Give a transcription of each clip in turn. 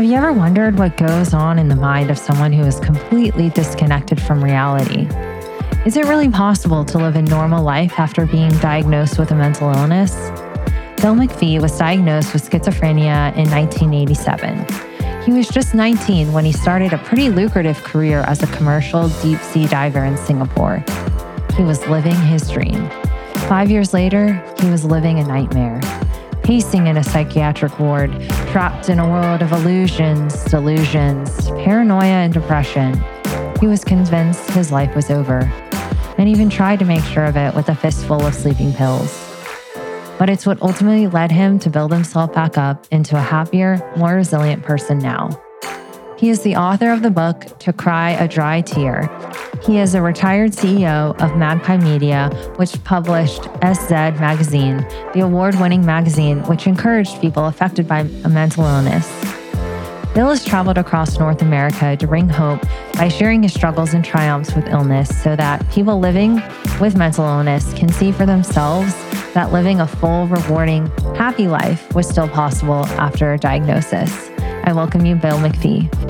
Have you ever wondered what goes on in the mind of someone who is completely disconnected from reality? Is it really possible to live a normal life after being diagnosed with a mental illness? Bill MacPhee was diagnosed with schizophrenia in 1987. He was just 19 when he started a pretty lucrative career as a commercial deep sea diver in Singapore. He was living his dream. Five years later, he was living a nightmare pacing in a psychiatric ward, trapped in a world of illusions, delusions, paranoia, and depression. He was convinced his life was over and even tried to make sure of it with a fistful of sleeping pills. But it's what ultimately led him to build himself back up into a happier, more resilient person now. He is the author of the book To Cry a Dry Tear. He is a retired CEO of Magpie Media, which published SZ Magazine, the award winning magazine which encouraged people affected by a mental illness. Bill has traveled across North America to bring hope by sharing his struggles and triumphs with illness so that people living with mental illness can see for themselves that living a full, rewarding, happy life was still possible after a diagnosis. I welcome you, Bill MacPhee.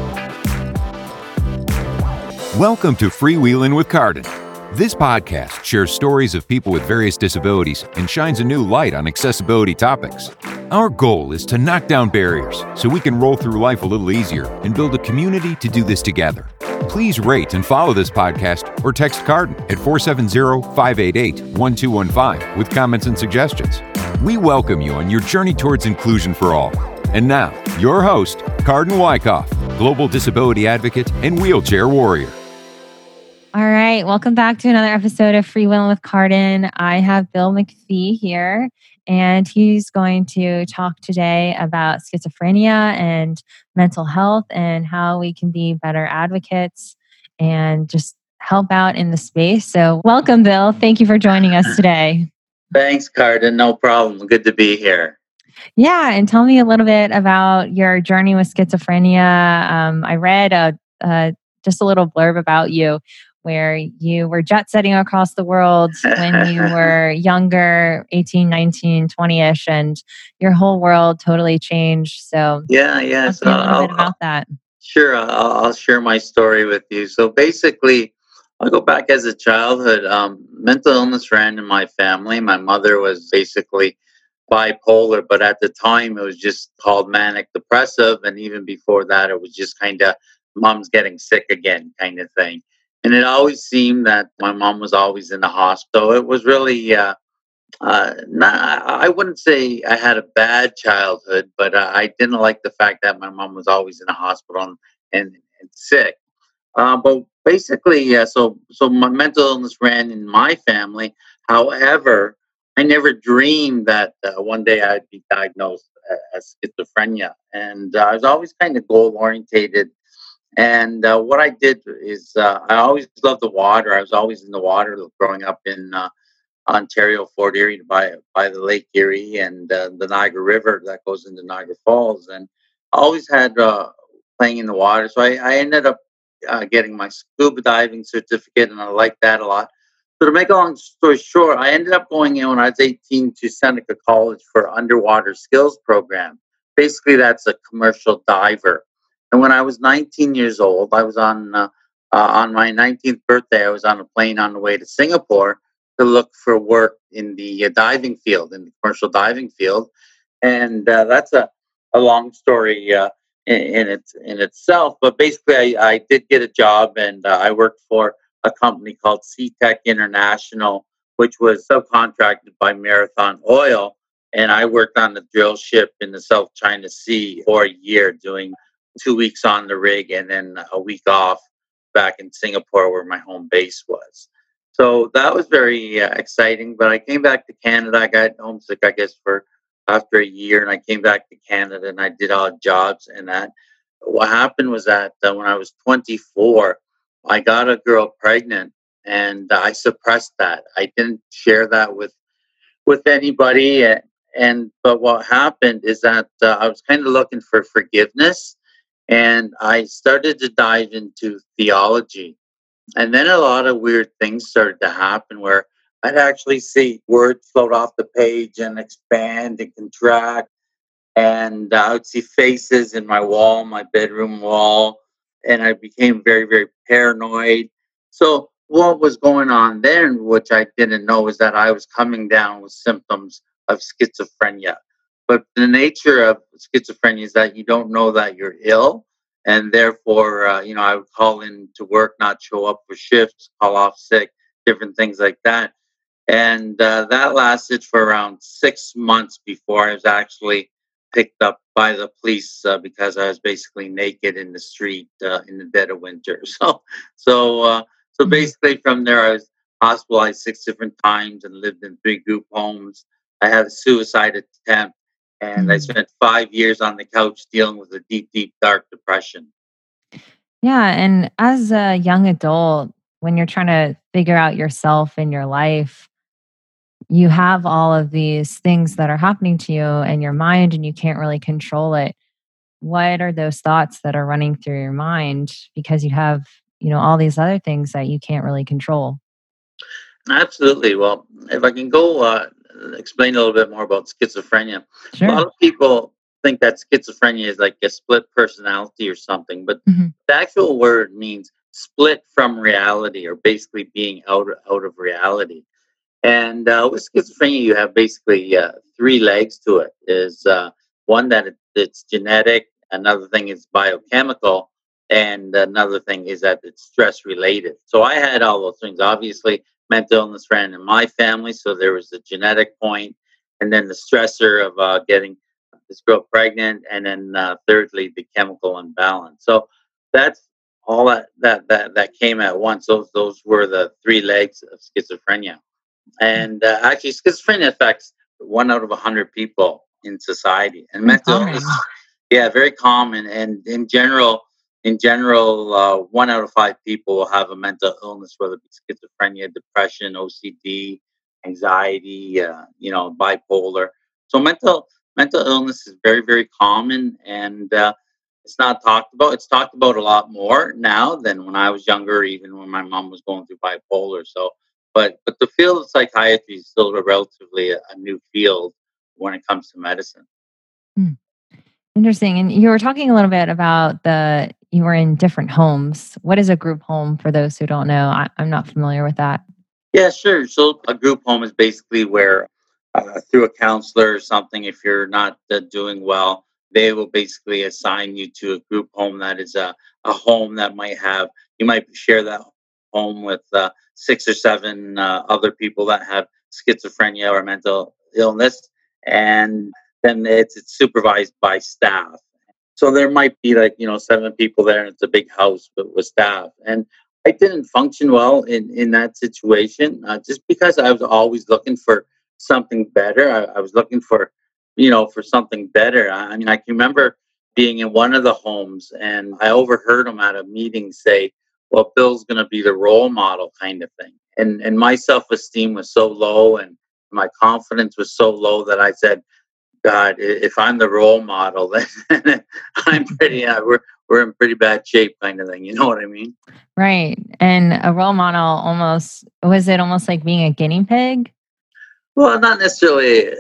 Welcome to Freewheeling with Carden. This podcast shares stories of people with various disabilities and shines a new light on accessibility topics. Our goal is to knock down barriers so we can roll through life a little easier and build a community to do this together. Please rate and follow this podcast or text Carden at 470 588 1215 with comments and suggestions. We welcome you on your journey towards inclusion for all. And now, your host, Carden Wyckoff, global disability advocate and wheelchair warrior. All right, welcome back to another episode of Freewheeling with Carden. I have Bill MacPhee here, and he's going to talk today about schizophrenia and mental health and how we can be better advocates and just help out in the space. So, welcome, Bill. Thank you for joining us today. Thanks, Carden. No problem. Good to be here. Yeah, and tell me a little bit about your journey with schizophrenia. Um, I read a, a, just a little blurb about you where you were jet setting across the world when you were younger 18 19 20ish and your whole world totally changed so yeah yeah so a little I'll, bit about that sure I'll, I'll, share my story with you so basically i'll go back as a childhood um, mental illness ran in my family my mother was basically bipolar, but at the time it was just called manic depressive. And even before that, it was just kind of mom's getting sick again kind of thing. And it always seemed that my mom was always in the hospital. It was really, uh, uh, not, I wouldn't say I had a bad childhood, but uh, I didn't like the fact that my mom was always in the hospital and, and, and sick. Uh, but basically, yeah, so so my mental illness ran in my family. However, I never dreamed that uh, one day I'd be diagnosed as schizophrenia. And uh, I was always kind of goal orientated. And uh, what I did is uh, I always loved the water. I was always in the water growing up in uh, Ontario, Fort Erie, by, by the Lake Erie and uh, the Niagara River that goes into Niagara Falls. And I always had playing in the water. So I, I ended up getting my scuba diving certificate, and I liked that a lot. So to make a long story short, I ended up going in when I was 18 to Seneca College for underwater skills program. Basically, that's a commercial diver. And when I was 19 years old, I was on uh, uh, on my 19th birthday. I was on a plane on the way to Singapore to look for work in the uh, diving field, in the commercial diving field. And uh, that's a, a long story uh, in, in, it, in itself. But basically, I, I did get a job, and uh, I worked for a company called SeaTech International, which was subcontracted by Marathon Oil. And I worked on the drill ship in the South China Sea for a year, doing two weeks on the rig and then a week off back in Singapore, where my home base was. So that was very uh, exciting. But I came back to Canada. I got homesick, I guess, for after a year, and I came back to Canada and I did odd jobs and that. What happened was that uh, when I was 24, I got a girl pregnant and I suppressed that. I didn't share that with with anybody and, and but what happened is that uh, I was kind of looking for forgiveness and I started to dive into theology. And then a lot of weird things started to happen where I'd actually see words float off the page and expand and contract. and I would see faces in my wall, my bedroom wall, and I became very, very paranoid. So what was going on then, which I didn't know, was that I was coming down with symptoms of schizophrenia. But the nature of schizophrenia is that you don't know that you're ill, and therefore, uh, you know, I would call in to work, not show up for shifts, call off sick, different things like that. And uh, that lasted for around six months before I was actually picked up by the police uh, because I was basically naked in the street uh, in the dead of winter. So, so, uh, so mm-hmm. basically, from there, I was hospitalized six different times and lived in three group homes. I had a suicide attempt, and mm-hmm. I spent five years on the couch dealing with a deep, deep, dark depression. Yeah, and as a young adult, when you're trying to figure out yourself in your life, you have all of these things that are happening to you in your mind and you can't really control it what are those thoughts that are running through your mind because you have you know all these other things that you can't really control absolutely well if i can go uh, explain a little bit more about schizophrenia sure. a lot of people think that schizophrenia is like a split personality or something but mm-hmm. the actual word means split from reality or basically being out, out of reality and uh, with schizophrenia, you have basically uh, three legs to it. Is uh, one that it, it's genetic, another thing is biochemical, and another thing is that it's stress related. So I had all those things. Obviously, mental illness ran in my family, so there was the genetic point, and then the stressor of uh, getting this girl pregnant, and then uh, thirdly the chemical imbalance. So that's all that that that that came at once. Those those were the three legs of schizophrenia. And uh, actually, schizophrenia affects one out of a hundred people in society, and mental illness, yeah, very common. And in general, in general, uh, one out of five people will have a mental illness, whether it be schizophrenia, depression, OCD, anxiety, uh, you know, bipolar. So mental mental illness is very very common, and uh, it's not talked about. It's talked about a lot more now than when I was younger, even when my mom was going through bipolar. So but but the field of psychiatry is still a relatively a, a new field when it comes to medicine. Hmm. Interesting. And you were talking a little bit about the you were in different homes. What is a group home for those who don't know? I, am not familiar with that. Yeah, sure. So a group home is basically where uh, through a counselor or something, if you're not uh, doing well, they will basically assign you to a group home that is a, a home that might have you might share that home with uh, six or seven uh, other people that have schizophrenia or mental illness, and then it's, it's supervised by staff. So there might be like you know seven people there, and it's a big house but with staff. And I didn't function well in in that situation, uh, just because I was always looking for something better. I, I was looking for you know for something better. I, I mean, I can remember being in one of the homes, and I overheard them at a meeting say, well, Bill's going to be the role model kind of thing. And and my self esteem was so low, and my confidence was so low that I said, God, if I'm the role model, then I'm pretty. Uh, we're we're in pretty bad shape, kind of thing. You know what I mean? Right. And a role model almost was it almost like being a guinea pig? Well, not necessarily.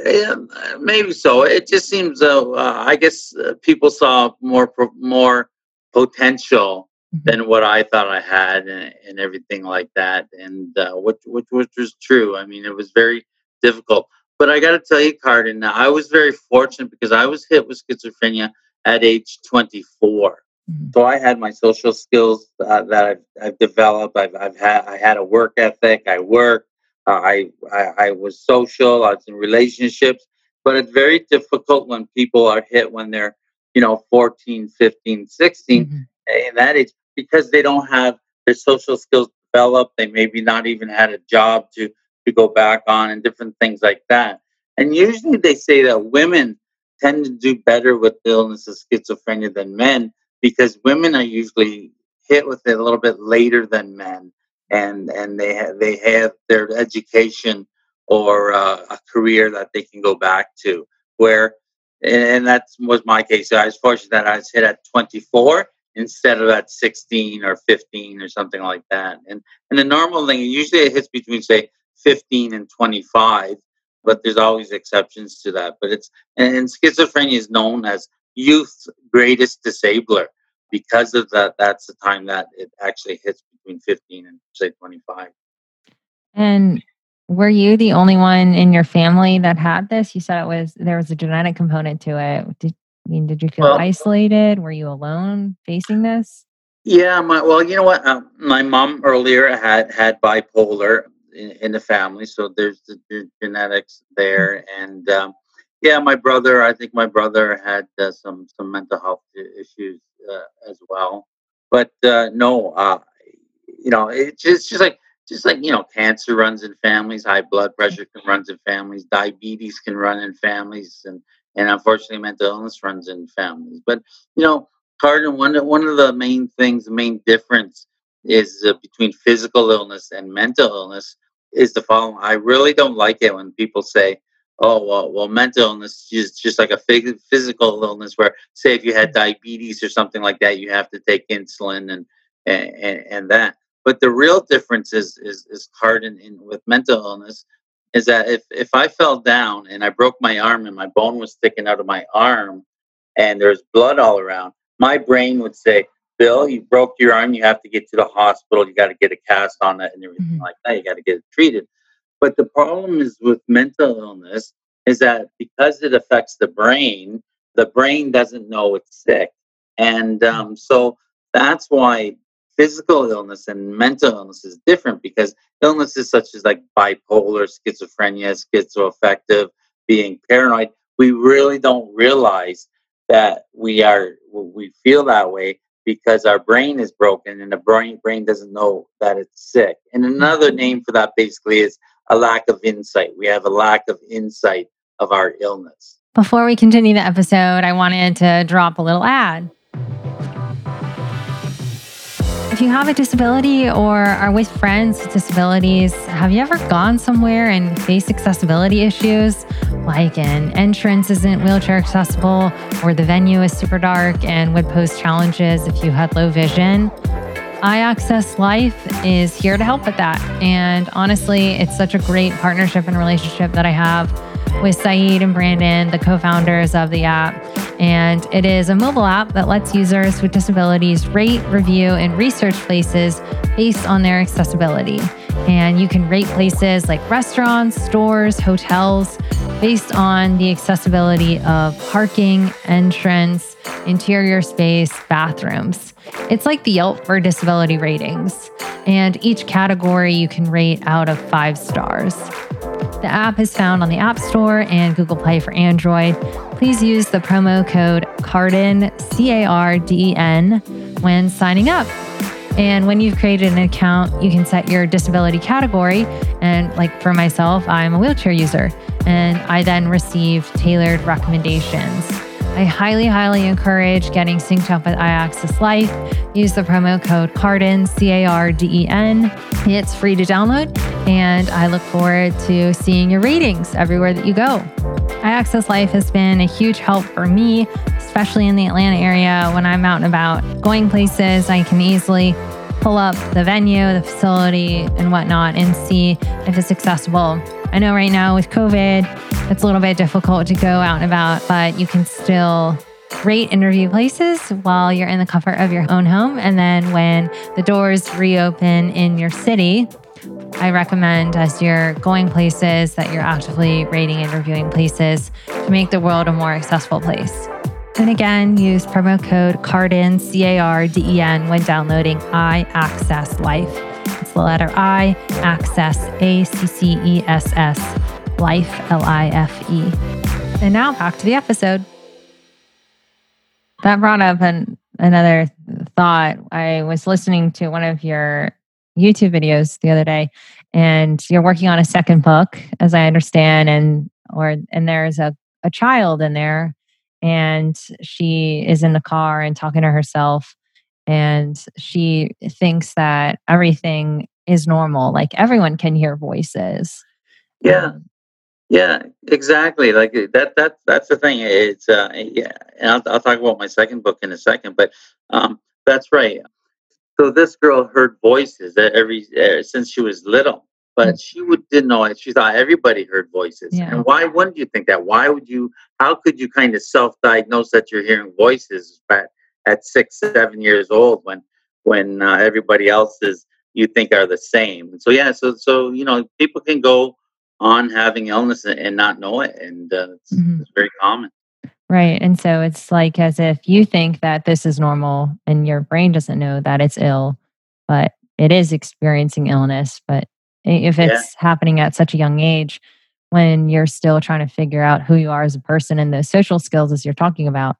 maybe so. It just seems though. Uh, I guess uh, people saw more more potential Mm-hmm. than what I thought I had and, and everything like that. And uh, which, which, which was true. I mean, it was very difficult. But I got to tell you, Carden, I was very fortunate because I was hit with schizophrenia at age 24. Mm-hmm. So I had my social skills uh, that I've, I've, developed. I've, I've, had I had a work ethic. I worked. Uh, I, I I was social. I was in relationships. But it's very difficult when people are hit when they're you know 14, 15, 16. Mm-hmm. In that age, because they don't have their social skills developed. They maybe not even had a job to to go back on and different things like that. And usually they say that women tend to do better with the illness of schizophrenia than men because women are usually hit with it a little bit later than men and and they have they have their education or uh, a career that they can go back to where and that was my case i was fortunate that i was hit at 24 instead of at 16 or 15 or something like that. And and the normal thing usually it hits between say 15 and 25. but there's always exceptions to that. But it's and, schizophrenia is known as youth's greatest disabler because of that. That's the time that it actually hits between 15 and say 25. And were you the only one in your family that had this? You said it was there was a genetic component to it. Did I mean did you feel well, isolated? Were you alone facing this? Yeah, my well, you know what? Um, my mom earlier had had bipolar in, in, the family, so there's the, the genetics there, and um, yeah, my brother. I think my brother had uh, some some mental health issues uh, as well, but uh, no, uh, you know, it's just, it's just like just like you know, cancer runs in families, high blood pressure can runs in families, diabetes can run in families, and and unfortunately, mental illness runs in families. But you know Carden, one one of the main things, the main difference is uh, between physical illness and mental illness is the following. I really don't like it when people say, "Oh, well, well, mental illness is just like a physical illness." Where, say, if you had diabetes or something like that, you have to take insulin and and, and that. But the real difference is is is Carden in with mental illness is that if if I fell down and I broke my arm and my bone was sticking out of my arm and there's blood all around, my brain would say, Bill, you broke your arm. You have to get to the hospital. You got to get a cast on it and everything mm-hmm. like that. You got to get it treated. But the problem is with mental illness is that because it affects the brain, the brain doesn't know it's sick. And mm-hmm. um, so that's why physical illness and mental illness is different because illnesses such as like bipolar, schizophrenia, schizoaffective, being paranoid, we really don't realize that we are we feel that way because our brain is broken and the brain brain doesn't know that it's sick. And another mm-hmm. name for that basically is a lack of insight. We have a lack of insight of our illness. Before we continue the episode, I wanted to drop a little ad. If you have a disability or are with friends with disabilities, have you ever gone somewhere and faced accessibility issues? Like an entrance isn't wheelchair accessible, or the venue is super dark and would pose challenges if you had low vision? iAccess Life is here to help with that. And honestly, it's such a great partnership and relationship that I have with Saeed and Brandon, the co founders of the app. And it is a mobile app that lets users with disabilities rate, review, and research places based on their accessibility. And you can rate places like restaurants, stores, hotels based on the accessibility of parking, entrance, interior space, bathrooms. It's like the Yelp for disability ratings. And each category you can rate out of five stars. The app is found on the App Store and Google Play for Android. Please use the promo code CARDEN, C A R D E N, when signing up. And when you've created an account, you can set your disability category. And like for myself, I'm a wheelchair user, and I then receive tailored recommendations. I highly, highly encourage getting synced up with iAccess Life. Use the promo code CARDEN, C A R D E N. It's free to download, and I look forward to seeing your ratings everywhere that you go. iAccess Life has been a huge help for me, especially in the Atlanta area when I'm out and about going places. I can easily pull up the venue, the facility, and whatnot and see if it's accessible. I know right now with COVID, it's a little bit difficult to go out and about, but you can still rate interview places while you're in the comfort of your own home. And then when the doors reopen in your city, I recommend as you're going places that you're actively rating interviewing places to make the world a more accessible place. And again, use promo code CARDEN, C A R D E N, when downloading iAccess Life. The letter I, Access, A C C E S S, Life, L I F E. And now back to the episode. That brought up an, another thought. I was listening to one of your YouTube videos the other day, and you're working on a second book, as I understand, and or and there's a, a child in there and she is in the car and talking to herself and she thinks that everything is normal like everyone can hear voices yeah um, yeah exactly like that that that's the thing it's uh yeah and I'll, I'll talk about my second book in a second but um that's right so this girl heard voices every uh, since she was little but she would didn't know it. She thought everybody heard voices. Yeah. And why wouldn't you think that? Why would you? How could you kind of self-diagnose that you're hearing voices at, at six, seven years old when when uh, everybody else is you think are the same? So yeah, so so you know people can go on having illness and, not know it, and uh, it's, Mhm. it's very common. Right. And so it's like as if you think that this is normal and your brain doesn't know that it's ill, but it is experiencing illness. But if Yeah. it's happening at such a young age, when you're still trying to figure out who you are as a person and those social skills as you're talking about,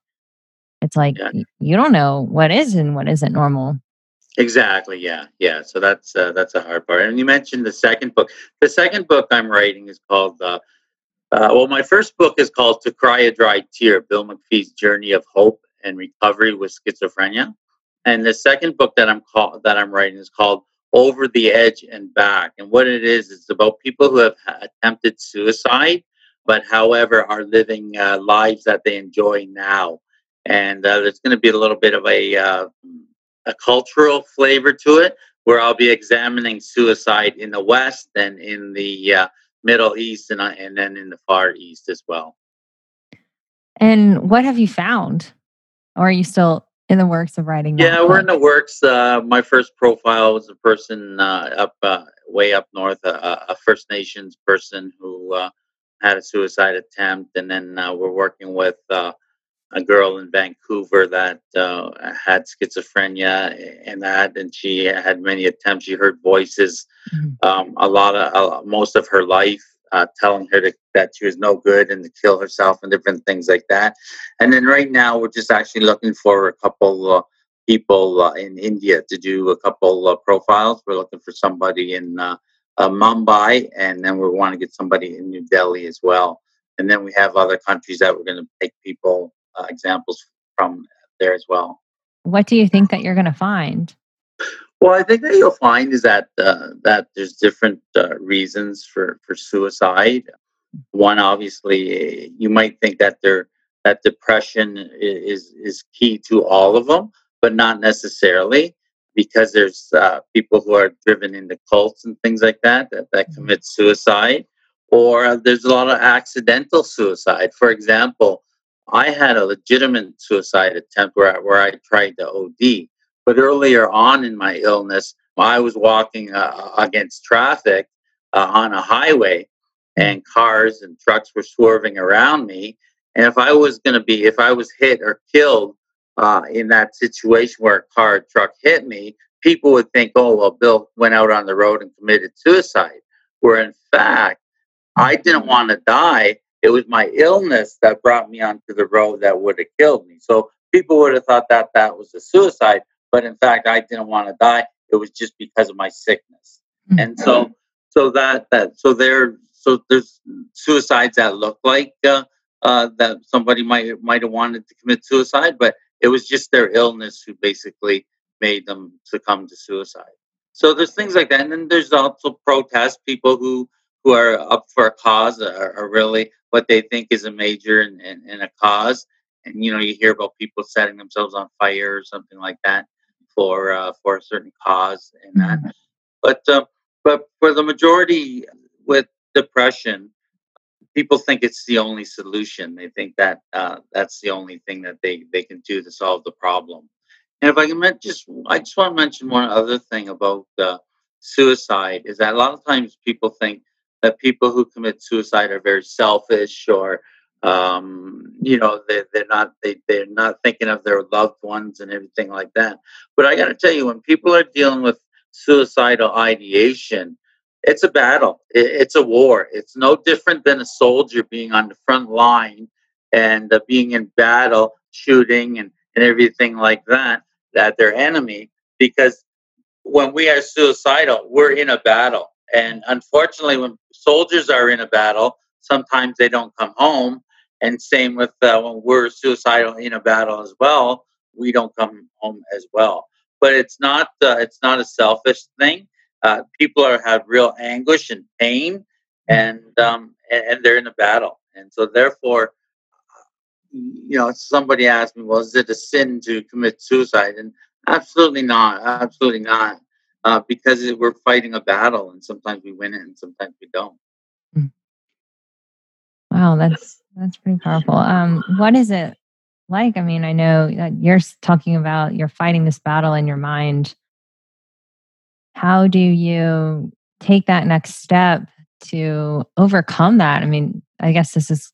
it's like Yeah. you don't know what is and what isn't normal. Exactly. Yeah. Yeah. So that's uh, that's a hard part. And you mentioned the second book. The second book I'm writing is called. Uh, uh, well, my first book is called "To Cry a Dry Tear: Bill MacPhee's Journey of Hope and Recovery with Schizophrenia," and the second book that I'm called that I'm writing is called "Over the Edge and Back." And what it is, it's about people who have ha- attempted suicide, but however are living uh, lives that they enjoy now. And uh, there's going to be a little bit of a uh, a cultural flavor to it, where I'll be examining suicide in the West and in the uh, Middle East and, uh, and then in the Far East as well. And what have you found? Or are you still in the works of writing Yeah, we're in the works. Uh, my first profile was a person uh, up uh, way up north, a, a First Nations person who uh, had a suicide attempt, and then uh, we're working with uh, a girl in Vancouver that uh, had schizophrenia and that, and she had many attempts. She heard voices Mhm. um, a lot of uh, most of her life, uh, telling her to, that she was no good and to kill herself and different things like that. And then right now, we're just actually looking for a couple uh, people uh, in India to do a couple uh, profiles. We're looking for somebody in uh, uh, Mumbai, and then we want to get somebody in New Delhi as well. And then we have other countries that we're going to take people uh, examples from there as well. What do you think that you're going to find? Well, I think that you'll find is that uh, that there's different uh, reasons for for suicide. One, obviously, you might think that there that depression is is key to all of them, but not necessarily, because there's uh, people who are driven into cults and things like that that, that Mhm. commit suicide, or uh, there's a lot of accidental suicide. For example, I had a legitimate suicide attempt where I, where I tried to OD. But earlier on in my illness, I was walking uh, against traffic uh, on a highway, and cars and trucks were swerving around me. And if I was going to be, if I was hit or killed uh, in that situation where a car or truck hit me, people would think, oh, well, Bill went out on the road and committed suicide. Where in fact, I didn't want to die. It was my illness that brought me onto the road that would have killed me. So people would have thought that that was a suicide, but in fact, I didn't want to die. It was just because of my sickness. Mm. And so, so that that so there, so there's suicides that look like uh, uh, that somebody might might have wanted to commit suicide, but it was just their illness who basically made them succumb to suicide. So there's things like that, and then there's also protest people who who are up for a cause are, are really what they think is a major and, and, and a cause. And you know, you hear about people setting themselves on fire or something like that for uh, for a certain cause and that. But uh, but for the majority with depression, people think it's the only solution. They think that uh, that's the only thing that they they can do to solve the problem. And if I can just, I just want to mention one other thing about uh, suicide is that a lot of times people think that people who commit suicide are very selfish or um, you know they, they're not they, they're not thinking of their loved ones and everything like that. But i got to tell you when people are dealing with suicidal ideation it's a battle. It, it's a war. It's no different than a soldier being on the front line and uh, being in battle shooting and, and everything like that at their enemy because when we are suicidal we're in a battle and unfortunately when soldiers are in a battle sometimes they don't come home. And same with uh, when we're suicidal in a battle as well we don't come home as well. But it's not uh, it's not a selfish thing. Uh, people are have real anguish and pain and um and, they're in a battle. And so therefore you know somebody asked me well is it a sin to commit suicide? And absolutely not absolutely not uh, because it, we're fighting a battle, and sometimes we win it, and sometimes we don't. Wow, that's that's pretty powerful. Um, what is it like? I mean, I know that you're talking about you're fighting this battle in your mind. How do you take that next step to overcome that? I mean, I guess this is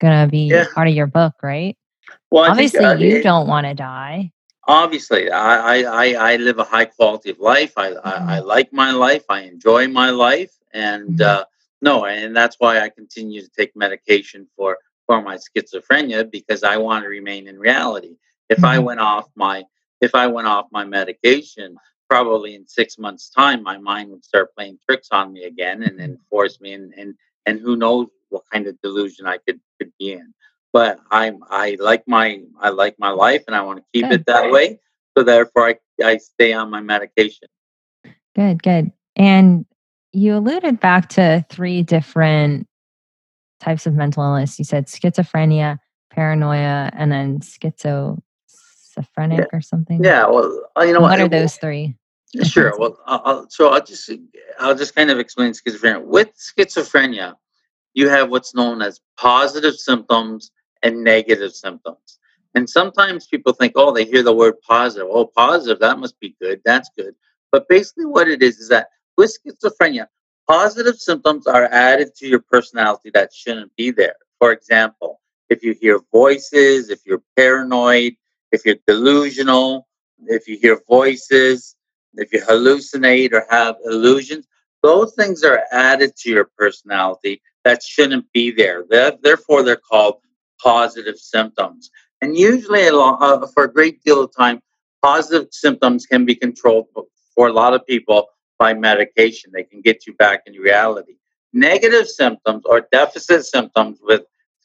going to be Yeah. part of your book, right? Well, I think, Obviously, uh, you it- don't want to die. Obviously I, I, I, live a high quality of life. I, I, I like my life. I enjoy my life. And Mhm. uh, no and that's why i continue to take medication for for my schizophrenia because i want to remain in reality. If i Mhm. went off my if i went off my medication probably in six months time my mind would start playing tricks on me again and then force me in and and who knows what kind of delusion i could could be in but I'm I like my I like my life and I want to keep Good. it that way. So therefore, I I stay on my medication. Good, good. And you alluded back to three different types of mental illness. You said schizophrenia, paranoia, and then schizophrenic or something. Yeah, well, uh, you know What what? are those three? Sure. Well, I'll- so I'll just I'll just kind of explain schizophrenia. With schizophrenia, you have what's known as positive symptoms and negative symptoms. And sometimes people think, oh, they hear the word positive. Oh, positive, that must be good. That's good. But basically, what it is is that with schizophrenia, positive symptoms are added to your personality that shouldn't be there. For example, if you hear voices, if you're paranoid, if you're delusional, if you hear voices, if you hallucinate or have illusions, those things are added to your personality that shouldn't be there. That- Therefore, they're called positive symptoms. And usually, a lo- uh, for a great deal of time, positive symptoms can be controlled for a lot of people by medication. They can get you back in reality. Negative symptoms or deficit symptoms with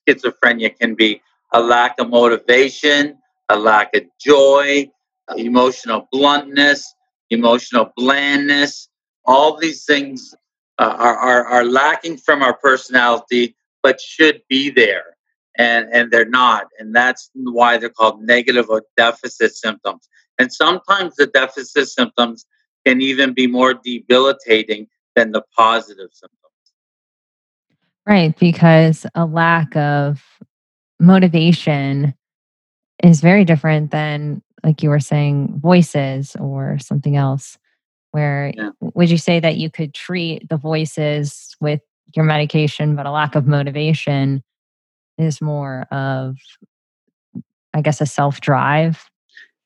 schizophrenia can be a lack of motivation, a lack of joy, emotional bluntness, emotional blandness. All these things uh, are, are, are lacking from our personality, but should be there. And, and they're not. And that's why they're called negative or deficit symptoms. And sometimes the deficit symptoms can even be more debilitating than the positive symptoms. Right, because a lack of motivation is very different than, like you were saying, voices or something else. Where Yeah. would you say that you could treat the voices with your medication, but a lack of motivation is more of, I guess, a self drive?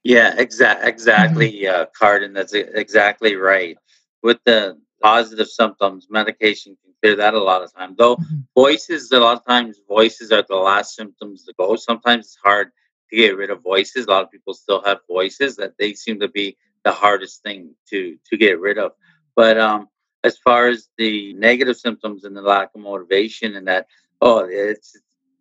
Yeah, exa- exactly, uh, Carden. That's exactly right. With the positive symptoms, medication can clear that a lot of time. Though Mhm. voices, a lot of times, voices are the last symptoms to go. Sometimes it's hard to get rid of voices. A lot of people still have voices that they seem to be the hardest thing to to get rid of. But um, as far as the negative symptoms and the lack of motivation and that, oh, it's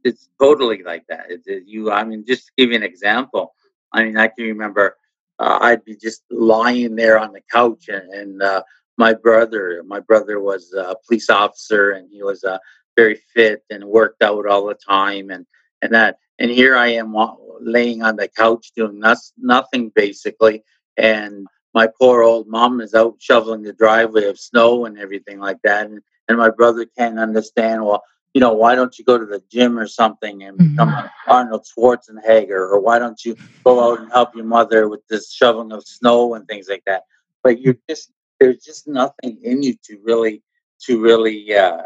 it's totally like that. It, it- you, I mean, just to give you an example. I mean, I can remember uh, I'd be just lying there on the couch, and, and uh, my brother, my brother was a police officer, and he was uh, very fit and worked out all the time, and and that, and here I am laying on the couch doing nothing basically, and my poor old mom is out shoveling the driveway of snow and everything like that, and and my brother can't understand. Well, you know, why don't you go to the gym or something and become Arnold Schwarzenegger, or why don't you go out and help your mother with this shoveling of snow and things like that? But you're just there's just nothing in you to really to really uh,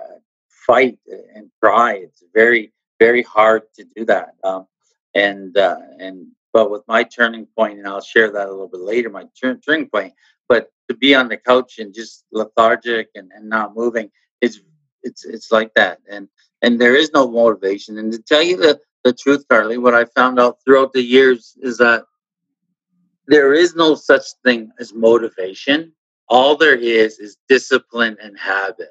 fight and try. It's very very hard to do that. Um, and uh, and but with my turning point, and I'll share that a little bit later. My turn, turning point, but to be on the couch and just lethargic and, and not moving, it's it's it's like that. And and there is no motivation. And to tell you the the truth, Carly, what I found out throughout the years is that there is no such thing as motivation. All there is is discipline and habit.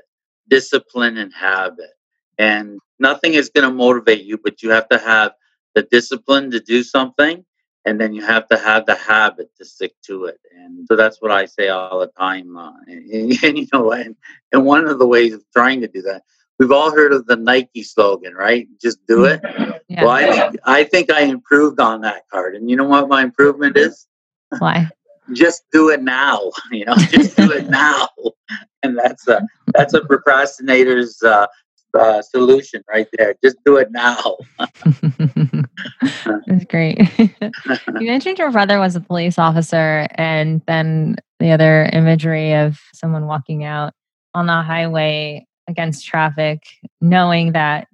Discipline and habit. And nothing is going to motivate you, but you have to have the discipline to do something. And then you have to have the habit to stick to it. And so that's what I say all the time. Uh, and, and, you know, and, and one of the ways of trying to do that, we've all heard of the Nike slogan, right? Just do it. Yeah. Well, I think, I think I improved on that card. And you know what my improvement is? Why? just do it now. You know, just do it now, and that's a that's a procrastinator's uh, uh, solution right there. Just do it now. That's great. you mentioned your brother was a police officer, and then the other imagery of someone walking out on the highway against traffic, knowing that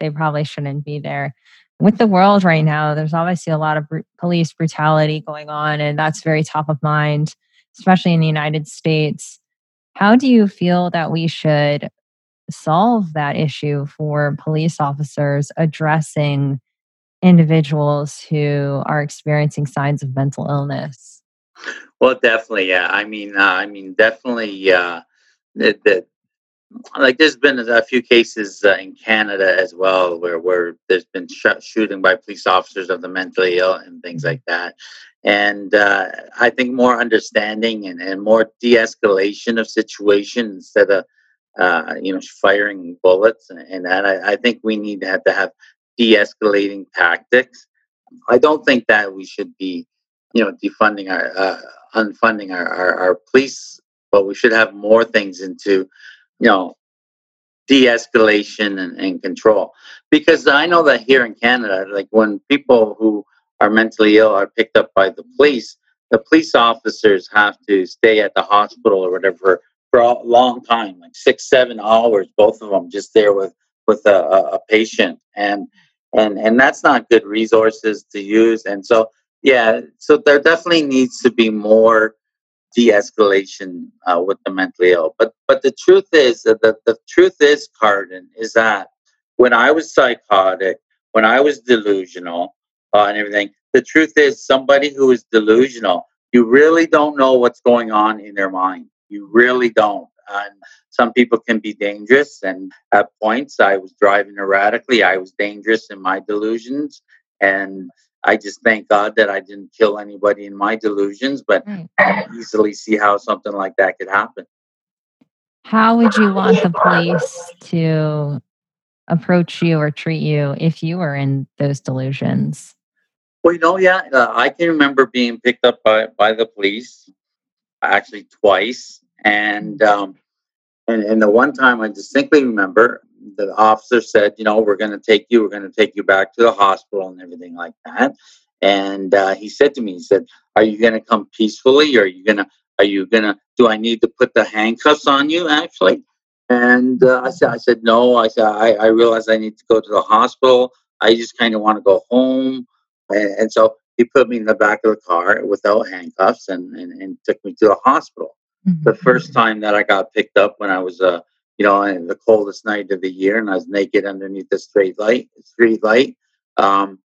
they probably shouldn't be there. With the world right now, there's obviously a lot of br- police brutality going on, and that's very top of mind, especially in the United States. How do you feel that we should solve that issue for police officers addressing individuals who are experiencing signs of mental illness? Well, definitely, yeah. I mean, uh, I mean, definitely. Uh, that, that like there's been a few cases uh, in Canada as well where where there's been sh- shooting by police officers of the mentally ill and things like that. And uh, I think more understanding and, and more de-escalation of situation instead of uh, you know firing bullets and, and that. I, I, think we need to have to have de-escalating tactics. I don't think that we should be you know defunding our uh, unfunding our, our, our police, but we should have more things into you know, de-escalation and, and control. Because I know that here in Canada, like when people who are mentally ill are picked up by the police, the police officers have to stay at the hospital or whatever for a long time, like six, seven hours, both of them just there with with a, a patient, and and and that's not good resources to use. And so, yeah, so there definitely needs to be more de-escalation uh, with the mentally ill. But but the truth is that the, the truth is, Carden, is that when I was psychotic, when I was delusional uh, and everything, the truth is somebody who is delusional, you really don't know what's going on in their mind. You really don't. And some people can be dangerous. And at points, I was driving erratically. I was dangerous in my delusions. And I just thank God that I didn't kill anybody in my delusions, but right. I easily see how something like that could happen. How would you want the police to approach you or treat you if you were in those delusions? Well, you know, yeah, uh, I can remember being picked up by, by the police actually twice. And, um, and, and the one time I distinctly remember the officer said, you know, we're going to take you, we're going to take you back to the hospital and everything like that. And uh, he said to me, he said, are you going to come peacefully or are you going to, are you going to, do I need to put the handcuffs on you actually? And uh, I said, I said, no, I said, I, I realize I need to go to the hospital. I just kind of want to go home. And, and, so he put me in the back of the car without handcuffs and, and, and took me to the hospital. Mm-hmm. The first time that I got picked up when I was uh, you know, in the coldest night of the year, and I was naked underneath the street light. Street light. Um,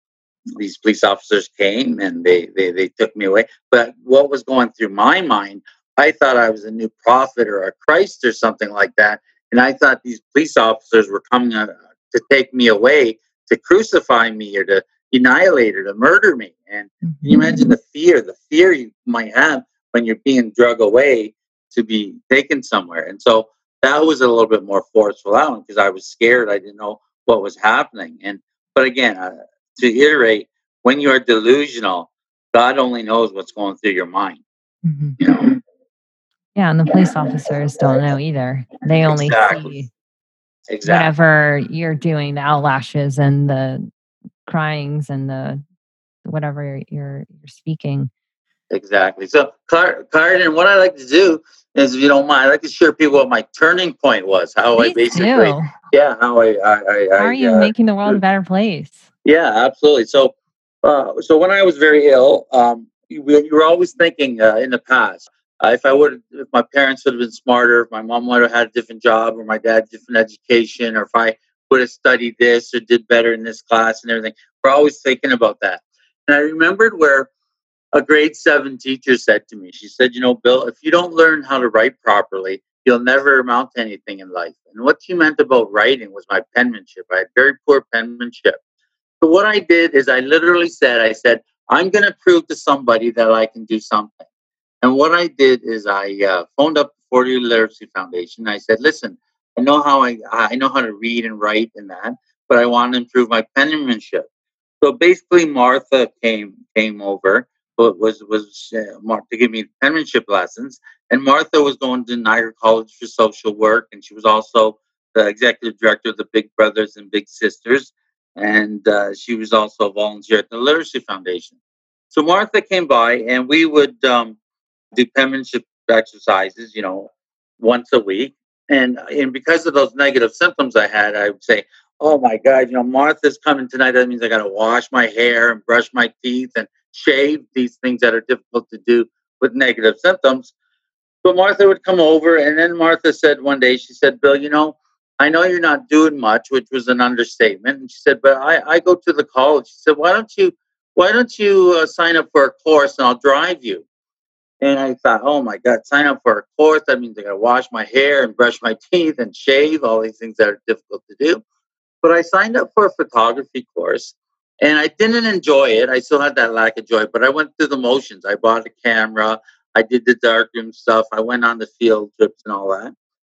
these police officers came and they, they they took me away. But what was going through my mind? I thought I was a new prophet or a Christ or something like that, and I thought these police officers were coming uh, to take me away to crucify me or to annihilate or to murder me. And mm-hmm. can you imagine the fear, the fear you might have when you're being drug away to be taken somewhere. And so that was a little bit more forceful out because I was scared. I didn't know what was happening. And but again, uh, to iterate, when you are delusional, God only knows what's going through your mind. Mm-hmm. You know. Yeah, and the police officers don't know either. They only exactly. see exactly. whatever you're doing, the outlashes and the cryings and the whatever you're you're, speaking. Exactly. So, Carden, what I like to do is, if you don't mind, I'd like to share people what my turning point was. How I basically, yeah, how I, I, I how are you uh, making the world a better place? Yeah, absolutely. So, uh, so when I was very ill, um, you, you were always thinking uh, in the past. Uh, if I would, if my parents would have been smarter, if my mom would have had a different job, or my dad different education, or if I would have studied this or did better in this class and everything, we're always thinking about that. And I remembered where a grade seven teacher said to me, she said, You know, Bill, if you don't learn how to write properly, you'll never amount to anything in life. And what she meant about writing was my penmanship. I had very poor penmanship. So what I did is I literally said, I said, I'm going to prove to somebody that I can do something. And what I did is I uh, phoned up the Florida Literacy Foundation. I said, listen, I know how I, I know how to read and write and that, but I want to improve my penmanship. So basically, Martha came came over was was uh, to give me penmanship lessons, and Martha was going to Niagara College for social work, and she was also the executive director of the Big Brothers and Big Sisters, and uh, she was also a volunteer at the Literacy Foundation. So Martha came by, and we would um, do penmanship exercises, you know, once a week. And and because of those negative symptoms I had, I would say, "Oh my God, you know, Martha's coming tonight. That means I got to wash my hair and brush my teeth and shave these things that are difficult to do with negative symptoms." But Martha would come over, and then Martha said one day, she said, "Bill, you know, I know you're not doing much," which was an understatement. And she said, "But I, I go to the college." She said, "Why don't you?" Why don't you uh, sign up for a course and I'll drive you? And I thought, oh my God, sign up for a course. That means I got to wash my hair and brush my teeth and shave, all these things that are difficult to do. But I signed up for a photography course and I didn't enjoy it. I still had that lack of joy, but I went through the motions. I bought a camera, I did the darkroom stuff, I went on the field trips and all that.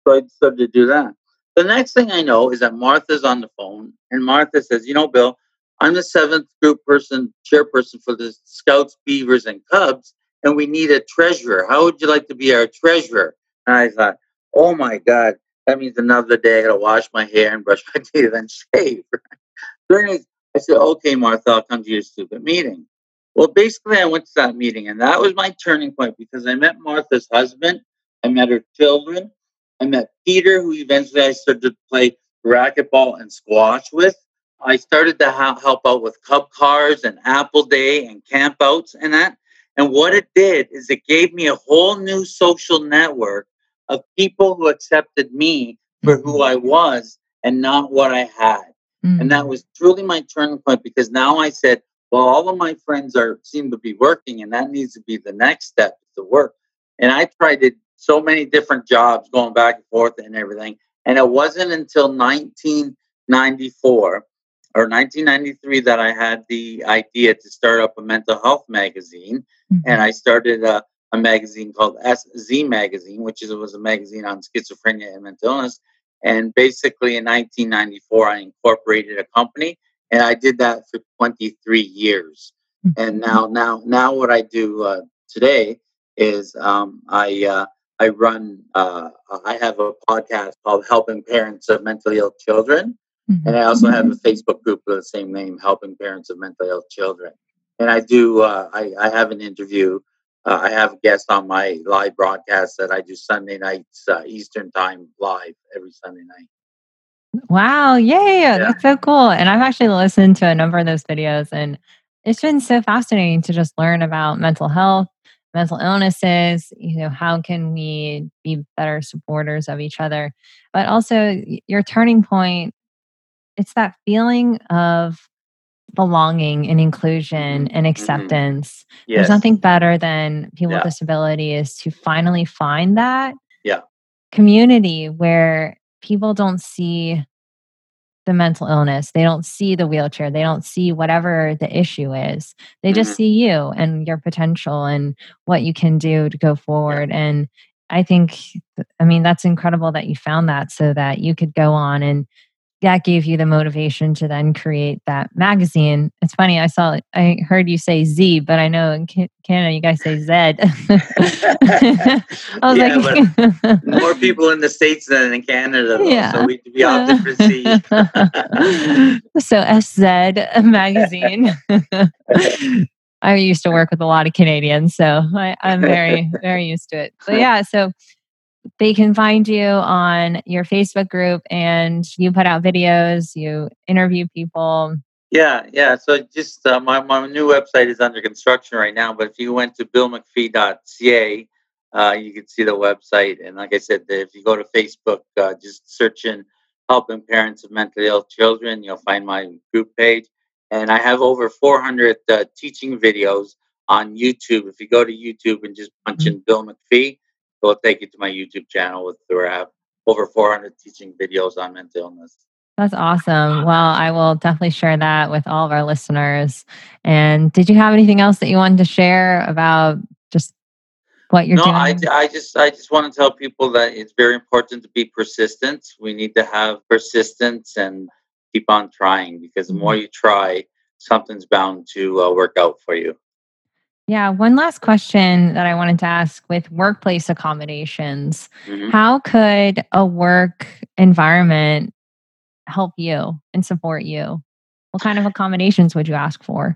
So I started to do that. The next thing I know is that Martha's on the phone and Martha says, You know, Bill, I'm the seventh group person, chairperson for the Scouts, Beavers, and Cubs and we need a treasurer. How would you like to be our treasurer? And I thought, oh my God, that means another day I gotta wash my hair and brush my teeth and shave. so I said, okay, Martha, I'll come to your stupid meeting. Well, basically, I went to that meeting, and that was my turning point because I met Martha's husband, I met her children, I met Peter, who eventually I started to play racquetball and squash with. I started to ha- help out with Cub cars and Apple Day and campouts and that. And what it did is it gave me a whole new social network of people who accepted me for who mm-hmm. I was and not what I had. Mm-hmm. And that mm. was truly my turning point because now I said, well, all of my friends are seem to be working, and that needs to be the next step to work. And I tried it so many different jobs going back and forth and everything. And it wasn't until 1994 or 1993 that I had the idea to start up a mental health magazine, mm-hmm. and I started a, a, magazine called SZ Magazine, which is, was a magazine on schizophrenia and mental illness. And basically, in 1994, I incorporated a company, and I did that for 23 years. Mm-hmm. And now, now, now, what I do uh, today is um, I uh, I run uh, I have a podcast called Helping Parents of Mentally Ill Children Mm-hmm. And I also have a Facebook group with the same name, Helping Parents of Mentally Ill Children. And I do, uh, I, I have an interview. Uh, I have guests on my live broadcast that I do Sunday nights, uh, Eastern time live every Sunday night. Wow. Yay. Yeah. That's so cool. And I've actually listened to a number of those videos and it's been so fascinating to just learn about mental health, mental illnesses, you know, how can we be better supporters of each other? But also your turning point it's that feeling of belonging and inclusion and mm-hmm. acceptance. Mm-hmm. Yes. There's nothing better than people yeah. with disabilities to finally find that yeah. community where people don't see the mental illness, they don't see the wheelchair, they don't see whatever the issue is. They just mm-hmm. see you and your potential and what you can do to go forward. Yeah. And I think, I mean, that's incredible that you found that so that you could go on and that gave you the motivation to then create that magazine. It's funny, I saw, I heard you say Z, but I know in Canada you guys say Z. I was yeah, like, more people in the States than in Canada, though, yeah. so we be off different Z. so SZ magazine. I used to work with a lot of Canadians, so I, I'm very, very used to it. So yeah, so they can find you on your Facebook group and you put out videos, you interview people. Yeah, yeah. So just uh, my, my new website is under construction right now, but if you went to billmacphee.ca, uh, you can see the website. And like I said, if you go to Facebook, uh, just search in Helping Parents of Mentally Ill Children, you'll find my group page. And I have over 400 uh, teaching videos on YouTube. If you go to YouTube and just punch mm-hmm. in Bill MacPhee, it'll take you to my YouTube channel with where I have over 400 teaching videos on mental illness. That's awesome. Well, I will definitely share that with all of our listeners. And did you have anything else that you wanted to share about just what you're no, doing? I, I just I just want to tell people that it's very important to be persistent. We need to have persistence and keep on trying because the more mm-hmm. you try, something's bound to uh, work out for you. Yeah, one last question that I wanted to ask with workplace accommodations. Mhm. How could a work environment help you and support you? What kind of accommodations would you ask for?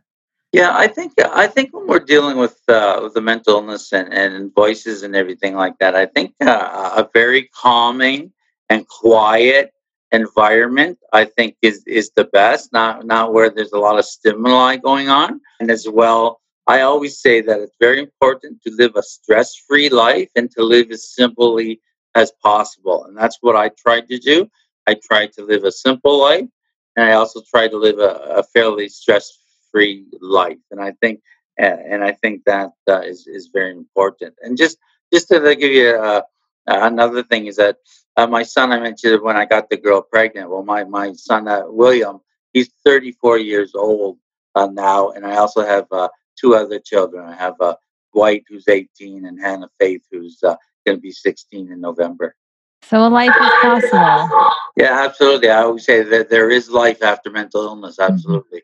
Yeah, I think I think when we're dealing with uh, with the mental illness and, and voices and everything like that, I think uh, a very calming and quiet environment I think is is the best. Not not where there's a lot of stimuli going on, and as well, I always say that it's very important to live a stress free life and to live as simply as possible, and that's what I tried to do. I tried to live a simple life, and I also tried to live a, a fairly stress free life. And I think, and I think that uh, is is very important. And just just to give you uh, another thing is that uh, my son, I mentioned when I got the girl pregnant. Well, my my son uh, William, he's 34 years old uh, now, and I also have uh, two other children. I have uh, Dwight, who's 18, and Hannah Faith, who's uh, going to be 16 in November. So a life is possible. Yeah, absolutely. I always say that there is life after mental illness. Absolutely.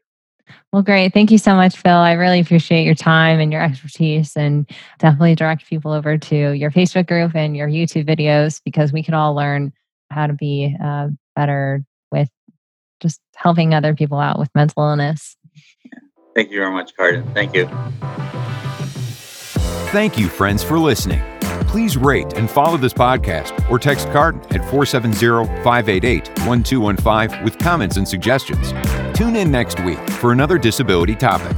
Well, great. Thank you so much, Phil. I really appreciate your time and your expertise, and definitely direct people over to your Facebook group and your YouTube videos because we can all learn how to be uh, better with just helping other people out with mental illness. Thank you very much, Carden. Thank you. Thank you, friends, for listening. Please rate and follow this podcast or text Carden at 470 588 1215 with comments and suggestions. Tune in next week for another disability topic.